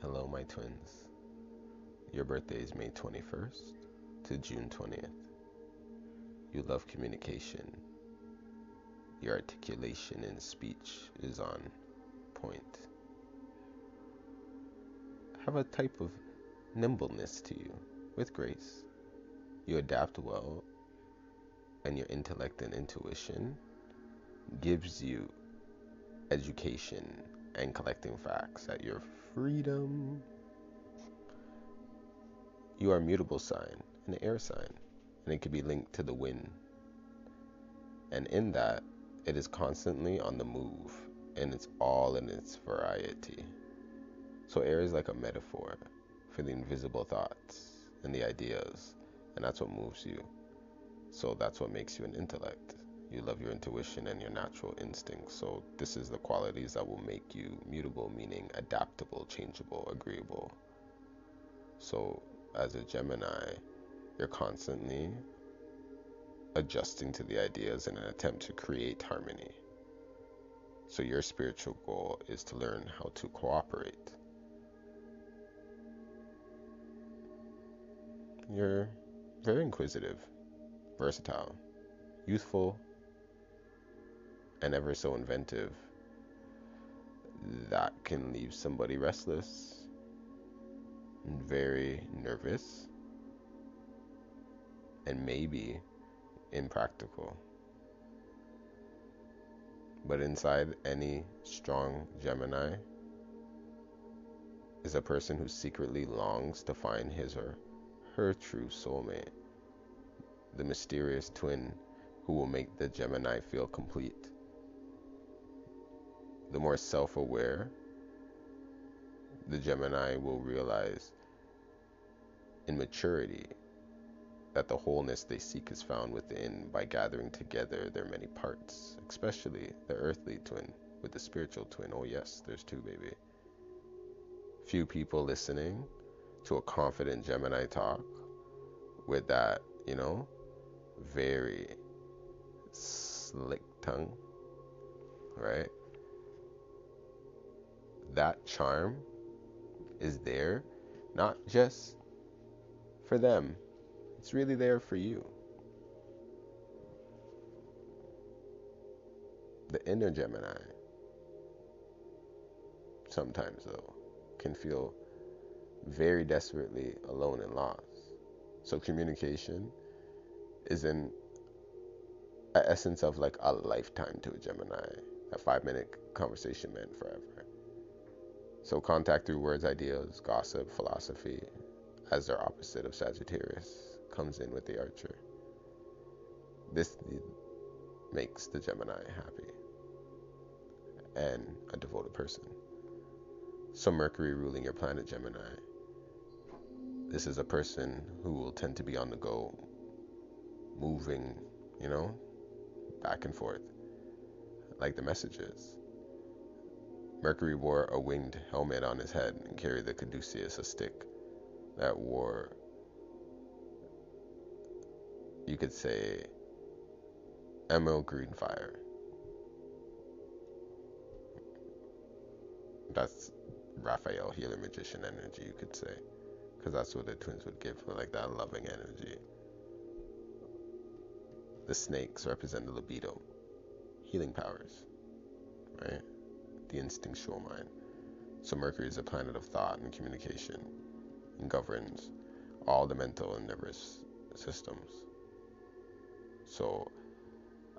Hello, my twins. Your birthday is May 21st to June 20th. You love communication. Your articulation in speech is on point. Have a type of nimbleness to you with grace. You adapt well, and your intellect and intuition gives you education and collecting facts at your freedom. You are a mutable sign, an air sign, and it could be linked to the wind. And in that, it is constantly on the move, and it's all in its variety. So, air is like a metaphor for the invisible thoughts and the ideas, and that's what moves you. So, that's what makes you an intellect. You love your intuition and your natural instincts. So, this is the qualities that will make you mutable, meaning adaptable, changeable, agreeable. So, as a Gemini, you're constantly adjusting to the ideas in an attempt to create harmony. So, your spiritual goal is to learn how to cooperate. You're very inquisitive, versatile, youthful, and ever so inventive, that can leave somebody restless and very nervous and maybe impractical. But inside any strong Gemini is a person who secretly longs to find his or her true soulmate, the mysterious twin who will make the Gemini feel complete the more self aware the Gemini will realize in maturity that the wholeness they seek is found within by gathering together their many parts, especially the earthly twin with the spiritual twin. Oh, yes, there's two, baby. Few people listening to a confident Gemini talk with that, you know, very slick tongue, right? That charm is there not just for them, it's really there for you. The inner Gemini, sometimes though, can feel very desperately alone and lost. So communication is in essence of like a lifetime to a Gemini. A five minute conversation meant forever. So contact through words, ideas, gossip, philosophy, as their opposite of Sagittarius, comes in with the Archer. This makes the Gemini happy and a devoted person. So Mercury ruling your planet Gemini. This is a person who will tend to be on the go, moving, you know, back and forth, like the messages. Mercury wore a winged helmet on his head and carried the caduceus, a stick that wore, you could say, emerald green fire. That's Raphael, healer magician energy, you could say, because that's what the twins would give, like that loving energy. The snakes represent the libido, healing powers, right? The instinctual mind. So Mercury is a planet of thought and communication and governs all the mental and nervous systems. So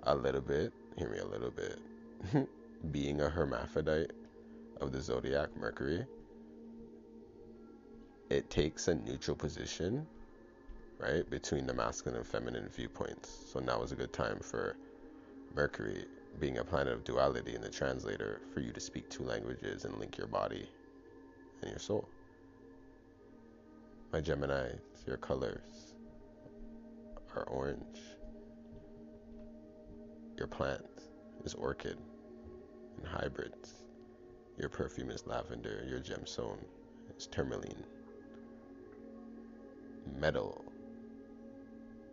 a little bit, hear me a little bit, being a hermaphrodite of the zodiac Mercury, it takes a neutral position, right, between the masculine and feminine viewpoints. So now is a good time for Mercury being a planet of duality in the translator for you to speak two languages and link your body and your soul. My Geminis, your colors are orange. Your plant is orchid and hybrids. Your perfume is lavender. Your gemstone is tourmaline. Metal,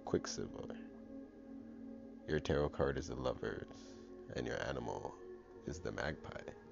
quicksilver. Your tarot card is the lovers and your animal is the magpie.